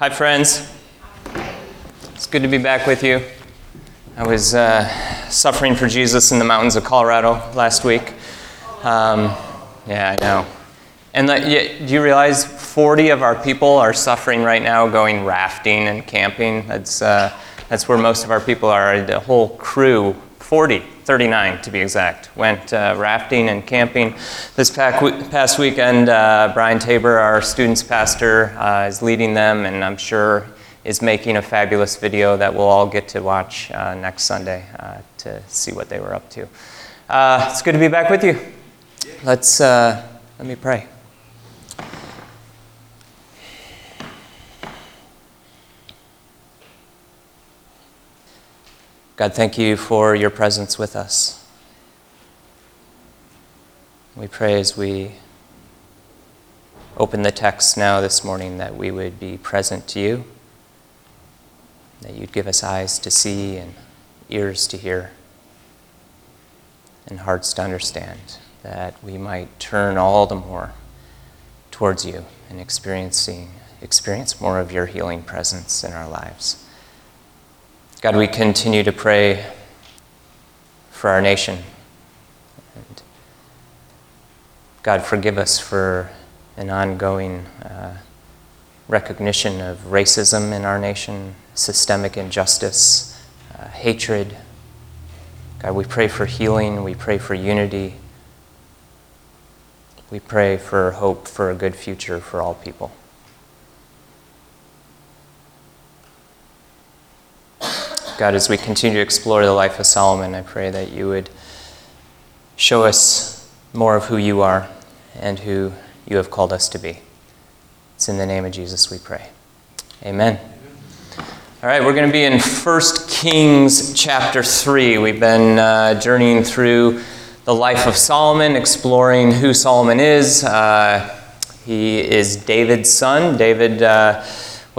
Hi, friends. It's good to be back with you. I was uh, suffering for Jesus in the mountains of Colorado last week. Um, yeah, I know. And do you realize 40 of our people are suffering right now going rafting and camping? That's, uh, that's where most of our people are. The whole crew, 40, 39 to be exact, went uh, rafting and camping. This past weekend, uh, Brian Tabor, our students pastor, uh, is leading them, and I'm sure is making a fabulous video that we'll all get to watch uh, next Sunday uh, to see what they were up to. Uh, it's good to be back with you. Let's let me pray. God, thank you for your presence with us. We pray as we open the text now this morning that we would be present to you, that you'd give us eyes to see and ears to hear, and hearts to understand, that we might turn all the more towards you and experiencing experience more of your healing presence in our lives. God, we continue to pray for our nation. And God, forgive us for an ongoing uh, recognition of racism in our nation, systemic injustice, uh, hatred. God, we pray for healing, we pray for unity. We pray for hope for a good future for all people. God, as we continue to explore the life of Solomon, I pray that you would show us more of who you are and who you have called us to be. It's in the name of Jesus we pray. Amen. All right, we're going to be in 1 Kings chapter 3. We've been uh, journeying through the life of Solomon, exploring who Solomon is. Uh, he is David's son. David. Uh,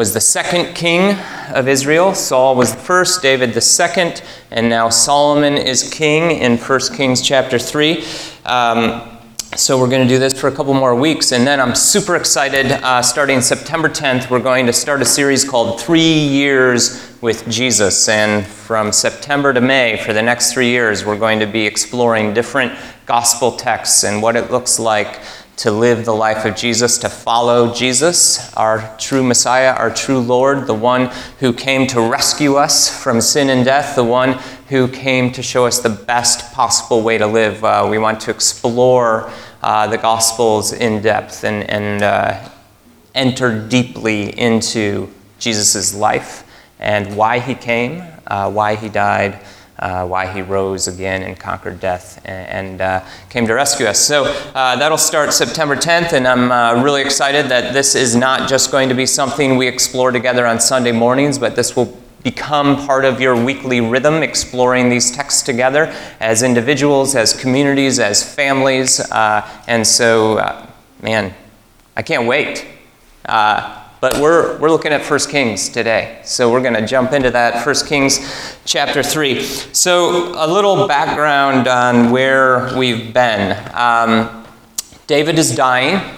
was the second king of Israel. Saul was the first, David the second, and now Solomon is king in 1 Kings chapter 3. Um, so we're going to do this for a couple more weeks, and then I'm super excited. Uh, starting September 10th, we're going to start a series called Three Years with Jesus. And from September to May, for the next three years, we're going to be exploring different gospel texts and what it looks like to live the life of Jesus, to follow Jesus, our true Messiah, our true Lord, the one who came to rescue us from sin and death, the one who came to show us the best possible way to live. Uh, we want to explore uh, the Gospels in depth and, and uh, enter deeply into Jesus' life and why he came, uh, why he died uh, why he rose again and conquered death and, and uh, came to rescue us. So uh, that'll start September 10th, and I'm uh, really excited that this is not just going to be something we explore together on Sunday mornings, but this will become part of your weekly rhythm, exploring these texts together as individuals, as communities, as families. Uh, and so, man, I can't wait. But we're, we're looking at 1 Kings today. So we're going to jump into that. 1 Kings chapter 3. So, a little background on where we've been. Um, David is dying.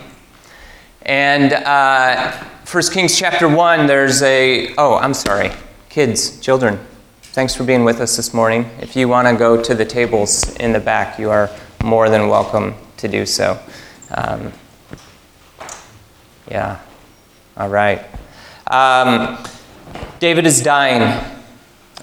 And uh, 1 Kings chapter 1, there's a. Oh, I'm sorry. Kids, children, thanks for being with us this morning. If you want to go to the tables in the back, you are more than welcome to do so. Um, yeah. All right. Um, David is dying.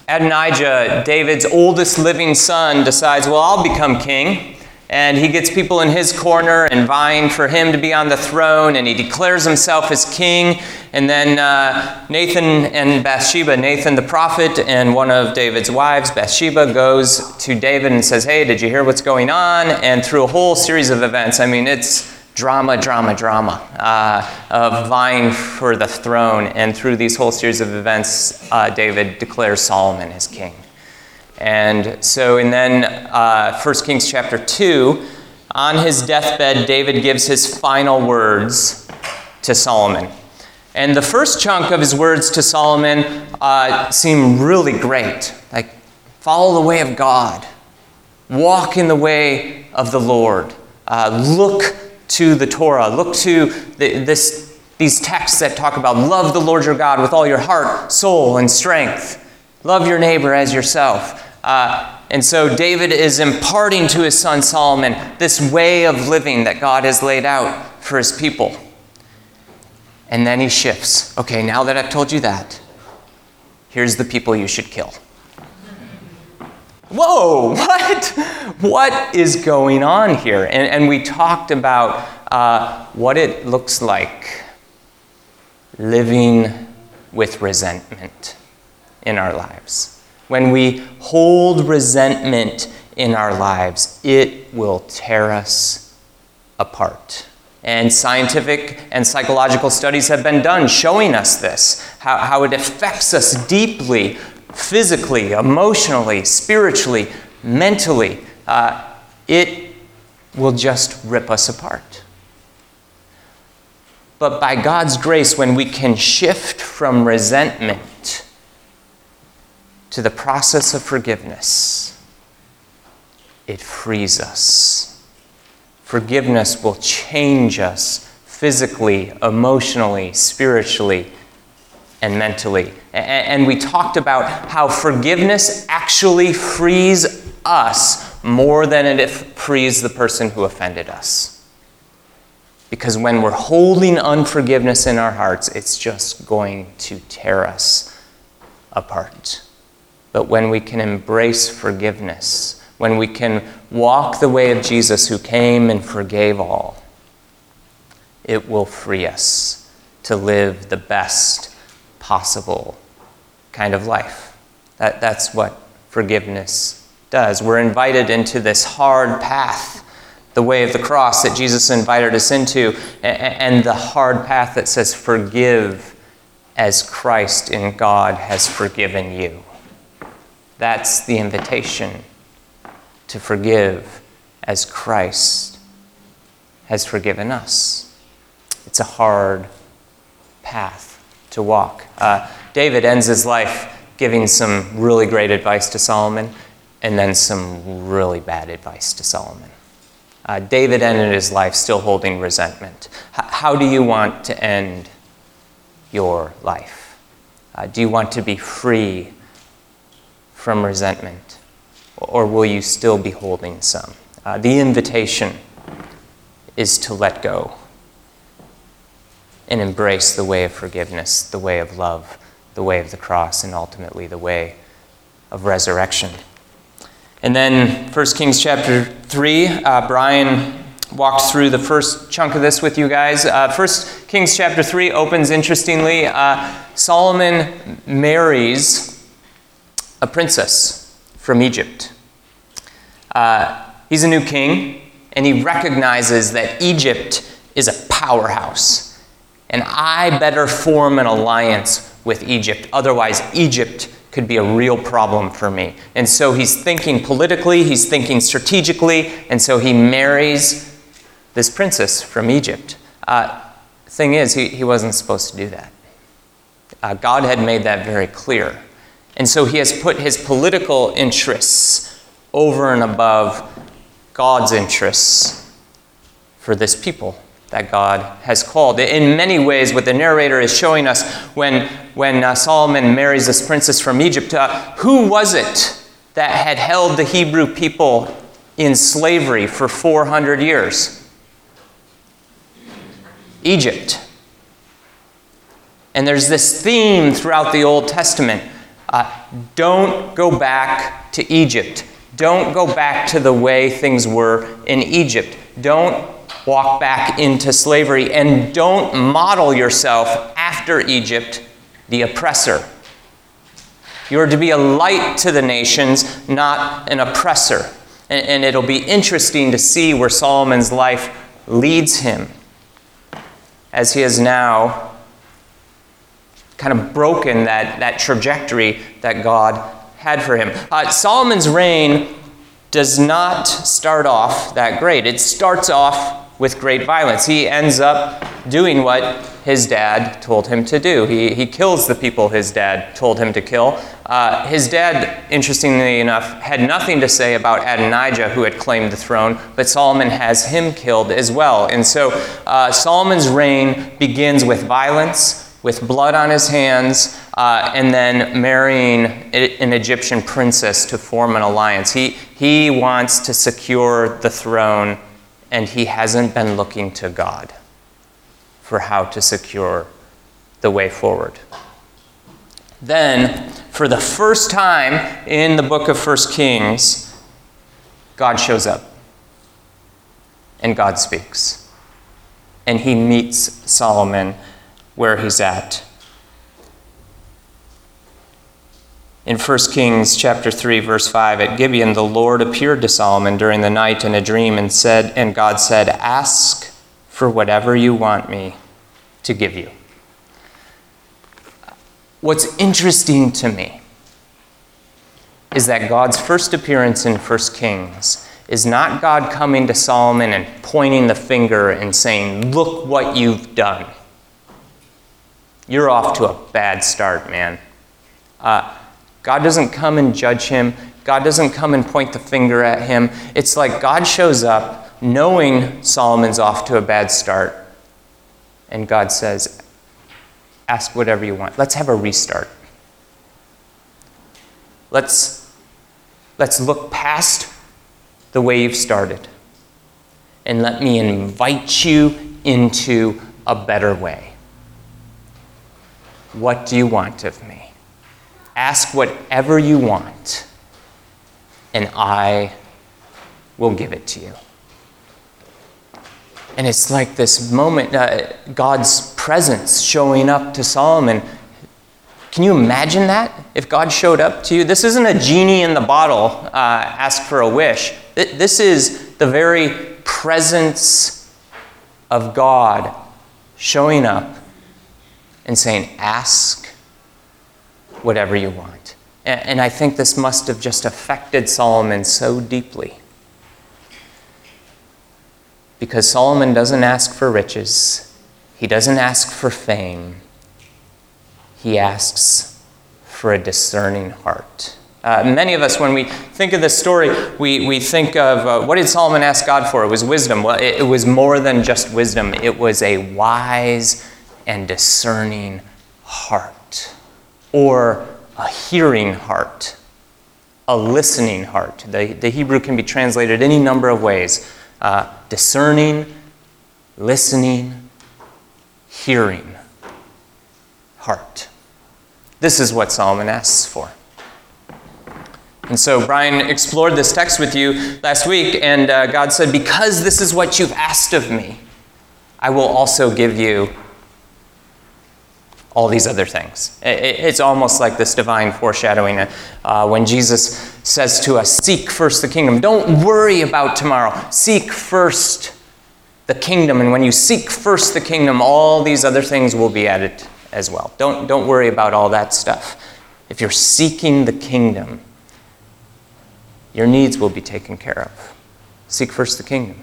Adonijah, David's oldest living son, decides, well, I'll become king. And he gets people in his corner and vying for him to be on the throne, and he declares himself as king. And then uh, Nathan and Bathsheba, Nathan the prophet and one of David's wives, Bathsheba, goes to David and says, Hey, did you hear what's going on? And through a whole series of events, I mean, it's drama, drama, drama uh, of vying for the throne. And through these whole series of events, uh, David declares Solomon his king. And so, and then uh, 1 Kings chapter 2, on his deathbed, David gives his final words to Solomon. And the first chunk of his words to Solomon uh, seem really great. Like, follow the way of God, walk in the way of the Lord, uh, look to the Torah, look to the, this these texts that talk about love the Lord your God with all your heart, soul, and strength. Love your neighbor as yourself. Uh, and so David is imparting to his son Solomon this way of living that God has laid out for his people. And then he shifts. Okay, now that I've told you that, here's the people you should kill. Whoa, what? What is going on here? And, and we talked about uh, what it looks like living with resentment in our lives. When we hold resentment in our lives, it will tear us apart. And scientific and psychological studies have been done showing us this, how, how it affects us deeply, physically, emotionally, spiritually, mentally. Uh, it will just rip us apart. But by God's grace, when we can shift from resentment to the process of forgiveness, it frees us. Forgiveness will change us physically, emotionally, spiritually, and mentally. And we talked about how forgiveness actually frees us more than it frees the person who offended us. Because when we're holding unforgiveness in our hearts, it's just going to tear us apart. But when we can embrace forgiveness, when we can walk the way of Jesus who came and forgave all, it will free us to live the best possible kind of life. That, that's what forgiveness does. We're invited into this hard path, the way of the cross that Jesus invited us into, and the hard path that says, Forgive as Christ in God has forgiven you. That's the invitation to forgive as Christ has forgiven us. It's a hard path to walk. Uh, David ends his life giving some really great advice to Solomon and then some really bad advice to Solomon. Uh, David ended his life still holding resentment. H- how do you want to end your life? Uh, do you want to be free from resentment? or will you still be holding some? Uh, the invitation is to let go and embrace the way of forgiveness, the way of love, the way of the cross, and ultimately the way of resurrection. And then 1 Kings chapter 3, uh, Brian walked through the first chunk of this with you guys. Uh, 1 Kings chapter 3 opens interestingly. Uh, Solomon marries a princess from Egypt. Uh, he's a new king, and he recognizes that Egypt is a powerhouse. And I better form an alliance with Egypt. Otherwise, Egypt could be a real problem for me. And so he's thinking politically, he's thinking strategically, and so he marries this princess from Egypt. Uh, thing is, he, he wasn't supposed to do that. Uh, God had made that very clear. And so he has put his political interests over and above God's interests for this people that God has called. In many ways, what the narrator is showing us when, when uh, Solomon marries this princess from Egypt, uh, who was it that had held the Hebrew people in slavery for 400 years? Egypt. And there's this theme throughout the Old Testament uh, don't go back to Egypt. Don't go back to the way things were in Egypt. Don't walk back into slavery. And don't model yourself after Egypt, the oppressor. You are to be a light to the nations, not an oppressor. And, and it'll be interesting to see where Solomon's life leads him as he has now kind of broken that, that trajectory that God had for him. Uh, Solomon's reign does not start off that great. It starts off with great violence. He ends up doing what his dad told him to do. He, he kills the people his dad told him to kill. Uh, his dad, interestingly enough, had nothing to say about Adonijah, who had claimed the throne, but Solomon has him killed as well. And so uh, Solomon's reign begins with violence, with blood on his hands, uh, and then marrying an Egyptian princess to form an alliance. He, he wants to secure the throne, and he hasn't been looking to God for how to secure the way forward. Then, for the first time in the book of First Kings, God shows up and God speaks. And he meets Solomon where he's at. In 1 Kings chapter 3 verse 5 at Gibeon the Lord appeared to Solomon during the night in a dream and said and God said ask for whatever you want me to give you. What's interesting to me is that God's first appearance in 1 Kings is not God coming to Solomon and pointing the finger and saying, Look what you've done you're off to a bad start, man. Uh, God doesn't come and judge him. God doesn't come and point the finger at him. It's like God shows up knowing Solomon's off to a bad start. And God says, Ask whatever you want. Let's have a restart. Let's, let's look past the way you've started and let me invite you into a better way. What do you want of me? Ask whatever you want, and I will give it to you. And it's like this moment, uh, God's presence showing up to Solomon. Can you imagine that? If God showed up to you? This isn't a genie in the bottle, uh, ask for a wish. This is the very presence of God showing up and saying, Ask whatever you want. And I think this must have just affected Solomon so deeply. Because Solomon doesn't ask for riches, he doesn't ask for fame, he asks for a discerning heart. Uh, many of us, when we think of this story, we, we think of uh, what did Solomon ask God for? It was wisdom. Well, it, it was more than just wisdom, it was a wise and discerning heart, or a hearing heart, a listening heart. The, the Hebrew can be translated any number of ways uh, discerning, listening, hearing heart. This is what Solomon asks for. And so Brian explored this text with you last week, and uh, God said, Because this is what you've asked of me, I will also give you all these other things. It's almost like this divine foreshadowing uh, when Jesus says to us, Seek first the kingdom. Don't worry about tomorrow. Seek first the kingdom. And when you seek first the kingdom, all these other things will be added as well. Don't, don't worry about all that stuff. If you're seeking the kingdom, your needs will be taken care of. Seek first the kingdom.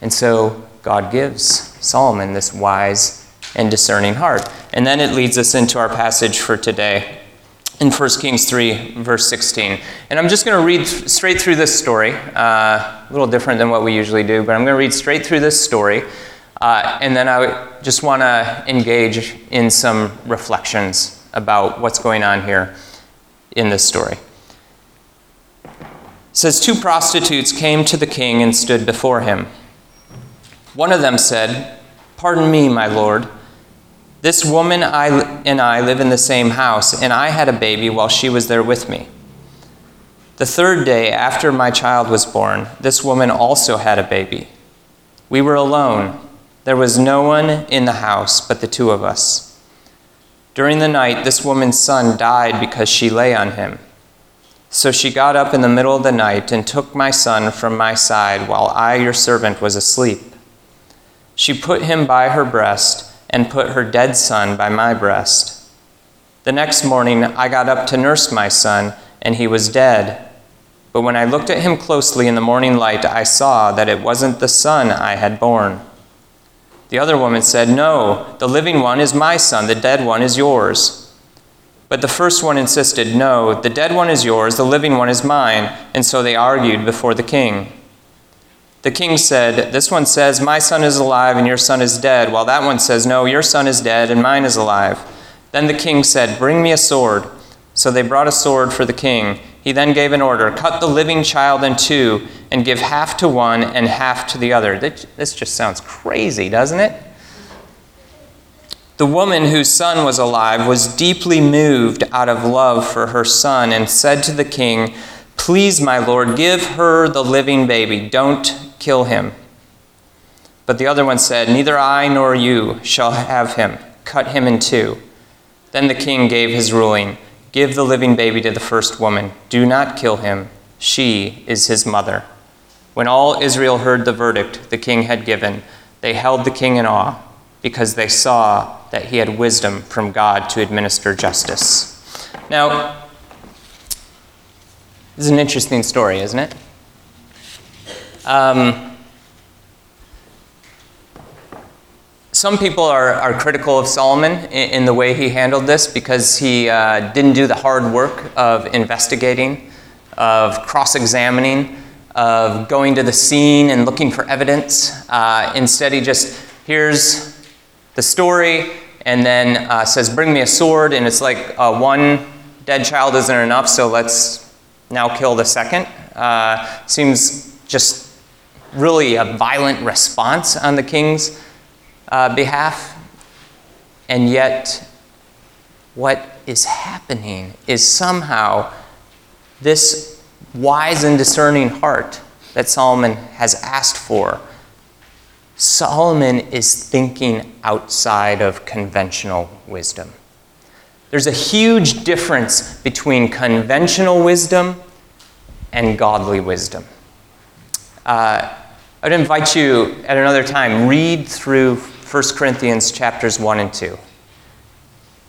And so God gives Solomon this wise and discerning heart. And then it leads us into our passage for today in 1 Kings 3, verse 16. And I'm just going to read straight through this story, uh, a little different than what we usually do, but I'm going to read straight through this story. Uh, and then I just want to engage in some reflections about what's going on here in this story. It says, Two prostitutes came to the king and stood before him. One of them said, Pardon me, my lord. This woman I, and I live in the same house, and I had a baby while she was there with me. The third day after my child was born, this woman also had a baby. We were alone. There was no one in the house but the two of us. During the night, this woman's son died because she lay on him. So she got up in the middle of the night and took my son from my side while I, your servant, was asleep. She put him by her breast and put her dead son by my breast. The next morning, I got up to nurse my son, and he was dead. But when I looked at him closely in the morning light, I saw that it wasn't the son I had borne. The other woman said, No, the living one is my son, the dead one is yours. But the first one insisted, No, the dead one is yours, the living one is mine. And so they argued before the king. The king said, This one says, My son is alive and your son is dead, while that one says, No, your son is dead and mine is alive. Then the king said, Bring me a sword. So they brought a sword for the king. He then gave an order Cut the living child in two and give half to one and half to the other. This just sounds crazy, doesn't it? The woman whose son was alive was deeply moved out of love for her son and said to the king, Please, my lord, give her the living baby. Don't kill him. But the other one said, Neither I nor you shall have him. Cut him in two. Then the king gave his ruling Give the living baby to the first woman. Do not kill him. She is his mother. When all Israel heard the verdict the king had given, they held the king in awe because they saw that he had wisdom from God to administer justice. Now, this is an interesting story, isn't it? Um, some people are, are critical of Solomon in, in, the way he handled this because he uh, didn't do the hard work of investigating, of cross examining, of going to the scene and looking for evidence. Uh, instead, he just, hears the story, and then uh, says, Bring me a sword. And it's like uh, one dead child isn't enough, so let's now kill the second. Uh, seems just really a violent response on the king's uh, behalf. And yet, what is happening is somehow this wise and discerning heart that Solomon has asked for. Solomon is thinking outside of conventional wisdom. There's a huge difference between conventional wisdom and godly wisdom. Uh, I'd invite you at another time, read through 1 Corinthians chapters 1 and 2. It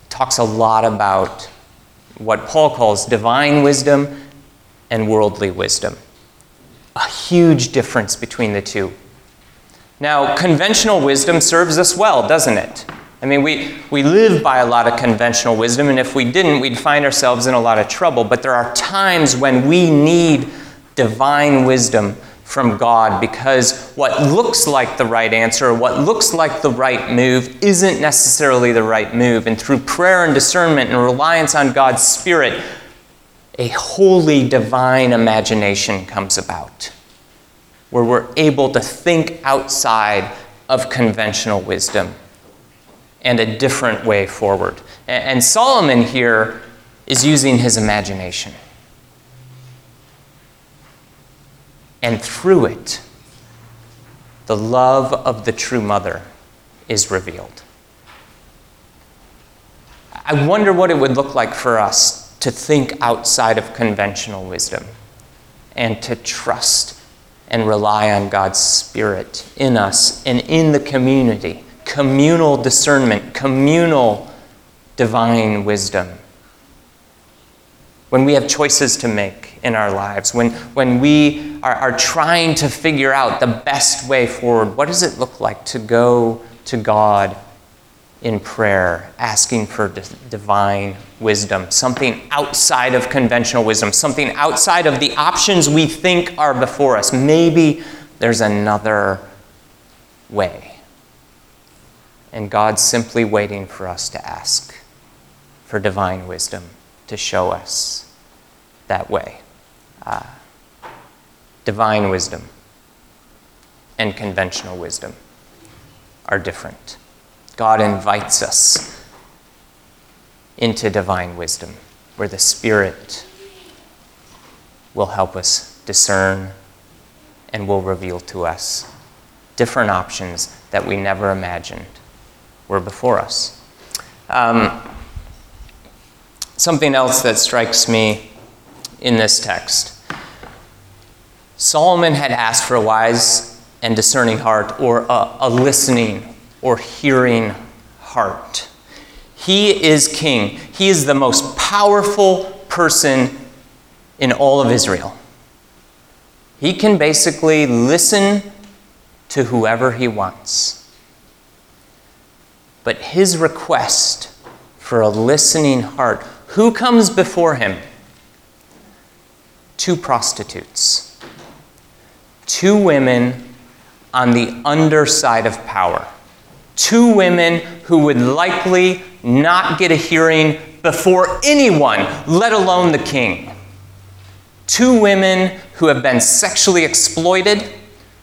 talks a lot about what Paul calls divine wisdom and worldly wisdom. A huge difference between the two. Now, conventional wisdom serves us well, doesn't it? I mean, we, we live by a lot of conventional wisdom, and if we didn't, we'd find ourselves in a lot of trouble. But there are times when we need divine wisdom from God because what looks like the right answer, what looks like the right move, isn't necessarily the right move. And through prayer and discernment and reliance on God's Spirit, a holy divine imagination comes about where we're able to think outside of conventional wisdom and a different way forward. And Solomon here is using his imagination. and through it, the love of the true mother is revealed. I wonder what it would look like for us to think outside of conventional wisdom and to trust and rely on God's Spirit in us and in the community. Communal discernment, communal divine wisdom. When we have choices to make, in our lives, when, when we are, are trying to figure out the best way forward, what does it look like to go to God in prayer, asking for divine wisdom, something outside of conventional wisdom, something outside of the options we think are before us? Maybe there's another way. And God's simply waiting for us to ask for divine wisdom to show us that way uh, divine wisdom and conventional wisdom are different. God invites us into divine wisdom, where the Spirit will help us discern and will reveal to us different options that we never imagined were before us. Um, something else that strikes me in this text Solomon had asked for a wise and discerning heart, or a, a listening or hearing heart. He is king. He is the most powerful person in all of Israel. He can basically listen to whoever he wants. But his request for a listening heart, who comes before him? Two prostitutes, two women on the underside of power, two women who would likely not get a hearing before anyone, let alone the king. Two women who have been sexually exploited,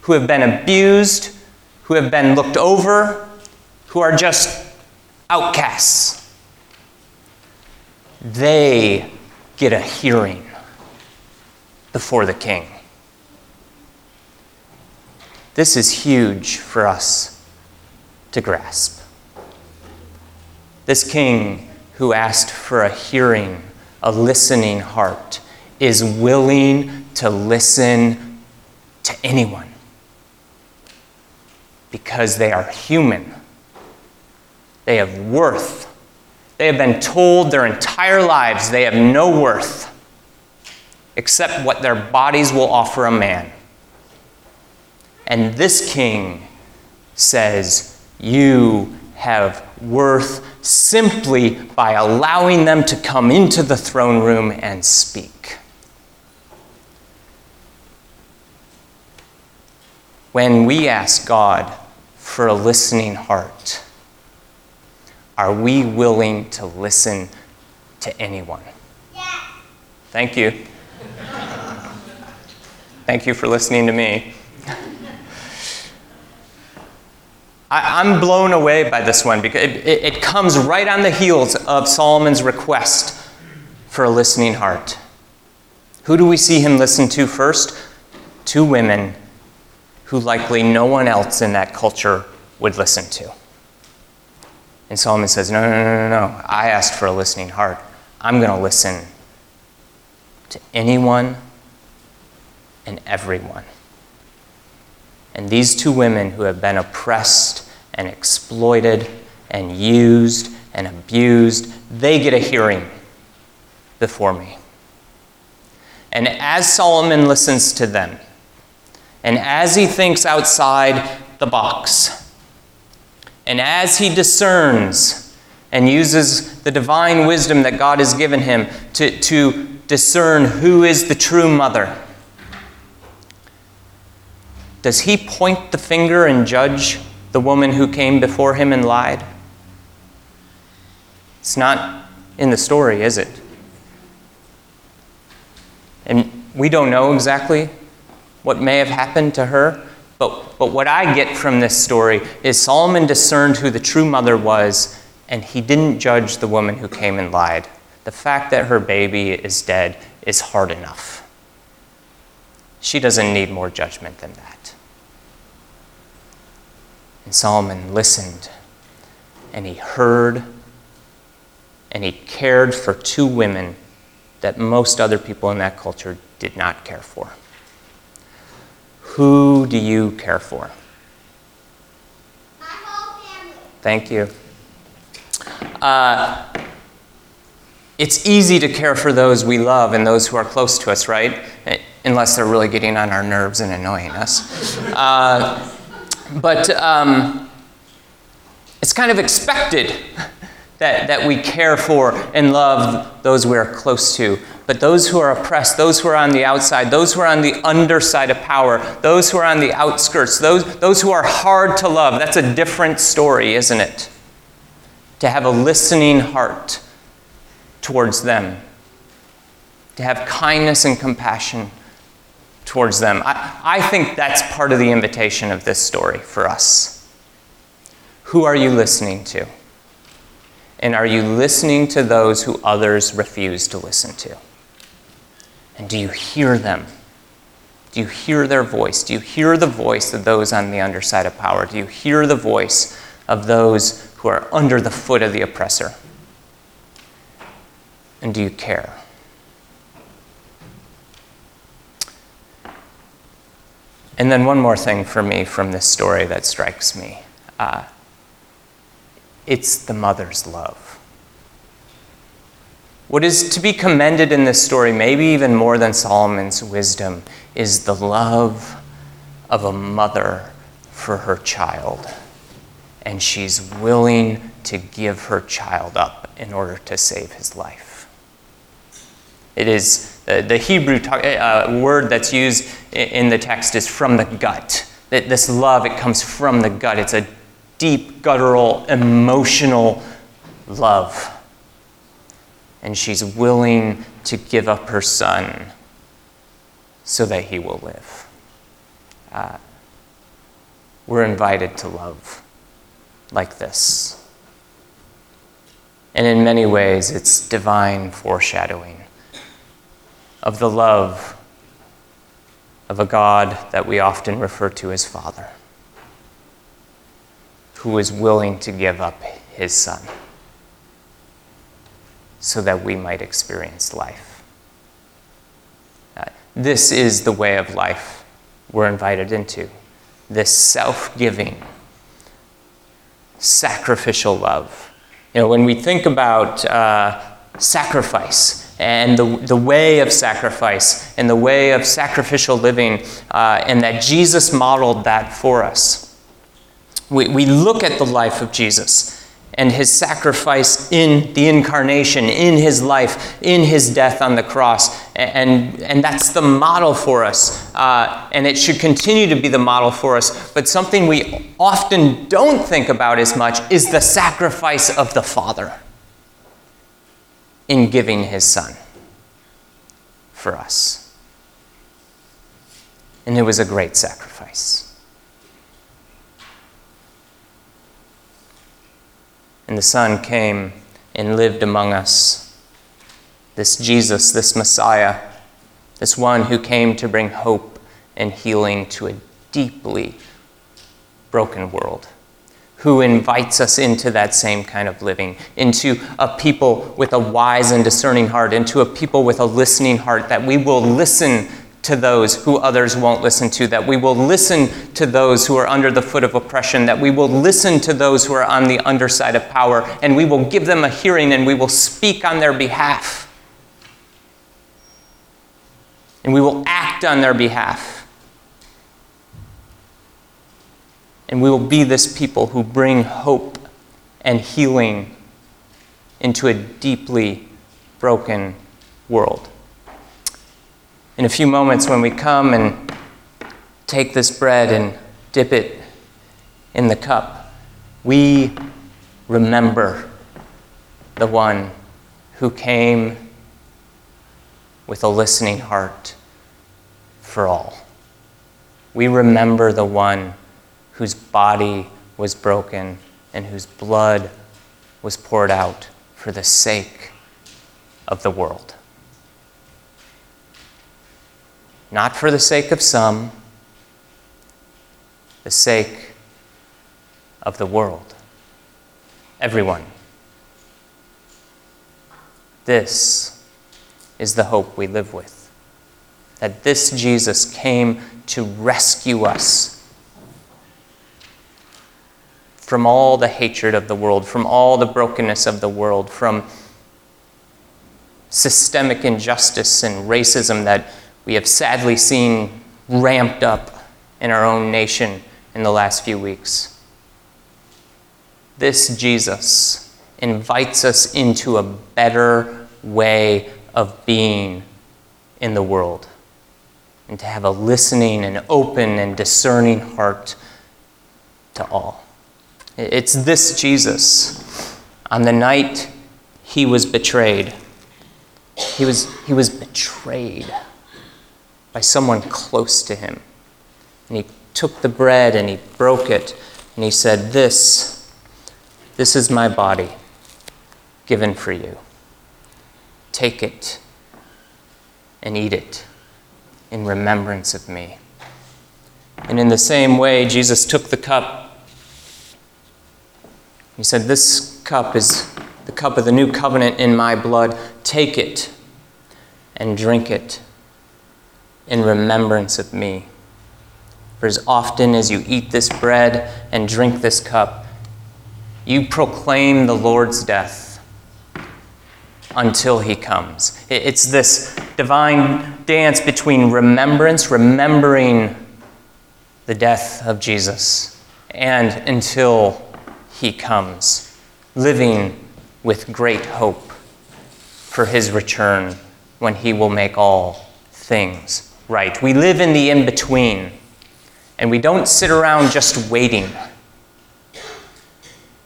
who have been abused, who have been looked over, who are just outcasts. They get a hearing before the king. This is huge for us to grasp. This king who asked for a hearing, a listening heart, is willing to listen to anyone because they are human. They have worth. They have been told their entire lives they have no worth except what their bodies will offer a man. And this king says, You have worth simply by allowing them to come into the throne room and speak. When we ask God for a listening heart, are we willing to listen to anyone? Yes. Thank you. Thank you for listening to me. I, am blown away by this one because it, it, it comes right on the heels of Solomon's request for a listening heart. Who do we see him listen to first? Two women who likely no one else in that culture would listen to. And Solomon says, No, no, no, no, no. I asked for a listening heart. I'm going to listen to anyone and everyone. And these two women who have been oppressed and exploited and used and abused, they get a hearing before me. And as Solomon listens to them, and as he thinks outside the box, and as he discerns and uses the divine wisdom that God has given him to, to discern who is the true mother, does he point the finger and judge the woman who came before him and lied? It's not in the story, is it? And we don't know exactly what may have happened to her, but, but what I get from this story is Solomon discerned who the true mother was, and he didn't judge the woman who came and lied. The fact that her baby is dead is hard enough. She doesn't need more judgment than that. And Solomon listened, and he heard, and he cared for two women that most other people in that culture did not care for. Who do you care for? My whole family. Thank you. Uh, it's easy to care for those we love and those who are close to us, right? Unless they're really getting on our nerves and annoying us. Uh, but um, it's kind of expected that, that we care for and love those we are close to. But those who are oppressed, those who are on the outside, those who are on the underside of power, those who are on the outskirts, those, those who are hard to love, that's a different story, isn't it? To have a listening heart towards them, to have kindness and compassion towards them. I, I think that's part of the invitation of this story for us. Who are you listening to? And are you listening to those who others refuse to listen to? And do you hear them? Do you hear their voice? Do you hear the voice of those on the underside of power? Do you hear the voice of those who are under the foot of the oppressor? And do you care? And then, one more thing for me from this story that strikes me uh, it's the mother's love. What is to be commended in this story, maybe even more than Solomon's wisdom, is the love of a mother for her child. And she's willing to give her child up in order to save his life. It is uh, the Hebrew uh, word that's used in the text is from the gut. This love, it comes from the gut. It's a deep, guttural, emotional love. And she's willing to give up her son so that he will live. Uh, we're invited to love like this. And in many ways, it's divine foreshadowing of the love of a God that we often refer to as Father, who is willing to give up his Son so that we might experience life. Uh, this is the way of life we're invited into this self giving, sacrificial love. You know, when we think about uh, sacrifice and the, the way of sacrifice and the way of sacrificial living, uh, and that Jesus modeled that for us, we, we look at the life of Jesus and his sacrifice in the incarnation, in his life, in his death on the cross. And, and that's the model for us. Uh, and it should continue to be the model for us. But something we often don't think about as much is the sacrifice of the Father in giving his Son for us. And it was a great sacrifice. And the Son came and lived among us. This Jesus, this Messiah, this one who came to bring hope and healing to a deeply broken world, who invites us into that same kind of living, into a people with a wise and discerning heart, into a people with a listening heart, that we will listen to those who others won't listen to, that we will listen to those who are under the foot of oppression, that we will listen to those who are on the underside of power, and we will give them a hearing and we will speak on their behalf. And we will act on their behalf. And we will be this people who bring hope and healing into a deeply broken world in a few moments when we come and take this bread and dip it in the cup, we remember the one who came with a listening heart for all. We remember the one whose body was broken and whose blood was poured out for the sake of the world. Not for the sake of some, the sake of the world. Everyone. This is the hope we live with. That this Jesus came to rescue us from all the hatred of the world, from all the brokenness of the world, from systemic injustice and racism that we have sadly seen ramped up in our own nation in the last few weeks. This Jesus invites us into a better way of being in the world and to have a listening and open and discerning heart to all. It's this Jesus. On the night he was betrayed, he was, he was betrayed by someone close to him. And he took the bread and he broke it and he said, This, this is my body given for you. Take it and eat it in remembrance of me. And in the same way, Jesus took the cup. He said, This cup is the cup of the new covenant in my blood. Take it and drink it in remembrance of me. For as often as you eat this bread and drink this cup, you proclaim the Lord's death until he comes. It's this divine dance between remembrance, remembering the death of Jesus, and until he comes, living with great hope for his return when he will make all things right. We live in the in between, and we don't sit around just waiting.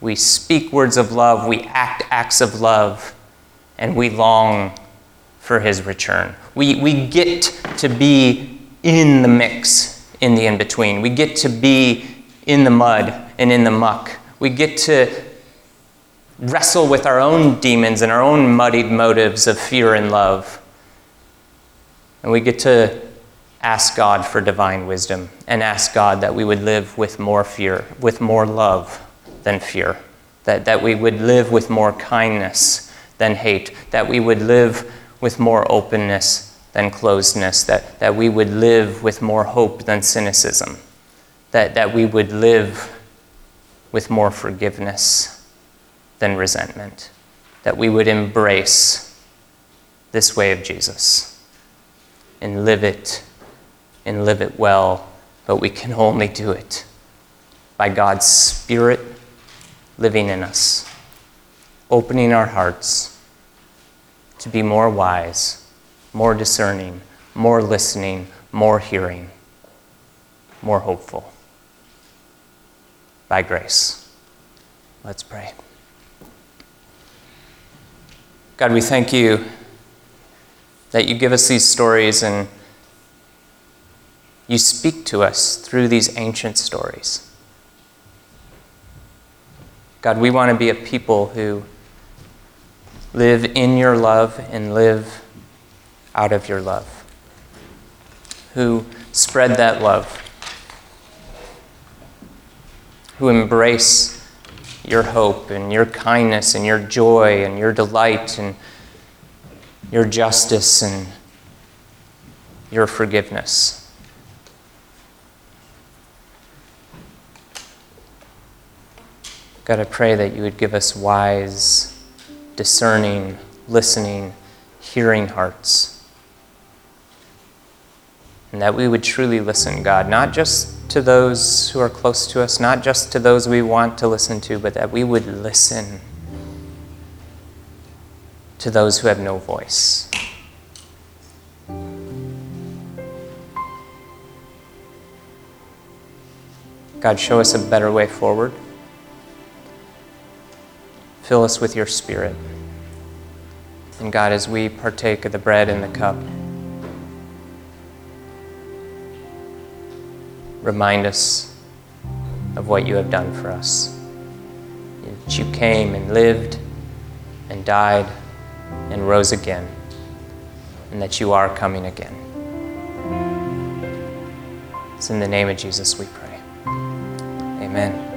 We speak words of love, we act acts of love, and we long for his return. We, we get to be in the mix in the in between. We get to be in the mud and in the muck. We get to wrestle with our own demons and our own muddied motives of fear and love. And we get to ask God for divine wisdom and ask God that we would live with more fear, with more love than fear, that, that we would live with more kindness than hate, that we would live with more openness than closedness, that, that we would live with more hope than cynicism, that, that we would live with more forgiveness than resentment, that we would embrace this way of Jesus and live it and live it well, but we can only do it by God's Spirit living in us, opening our hearts to be more wise, more discerning, more listening, more hearing, more hopeful. By grace. Let's pray. God, we thank you that you give us these stories and you speak to us through these ancient stories. God, we want to be a people who live in your love and live out of your love, who spread that love, who embrace your hope and your kindness and your joy and your delight and your justice and your forgiveness. God, I pray that you would give us wise, discerning, listening, hearing hearts. And that we would truly listen, God, not just to those who are close to us, not just to those we want to listen to, but that we would listen to those who have no voice. God, show us a better way forward. Fill us with your Spirit. And God, as we partake of the bread and the cup, remind us of what you have done for us. That you came and lived and died and rose again, and that you are coming again. It's in the name of Jesus we pray. Amen.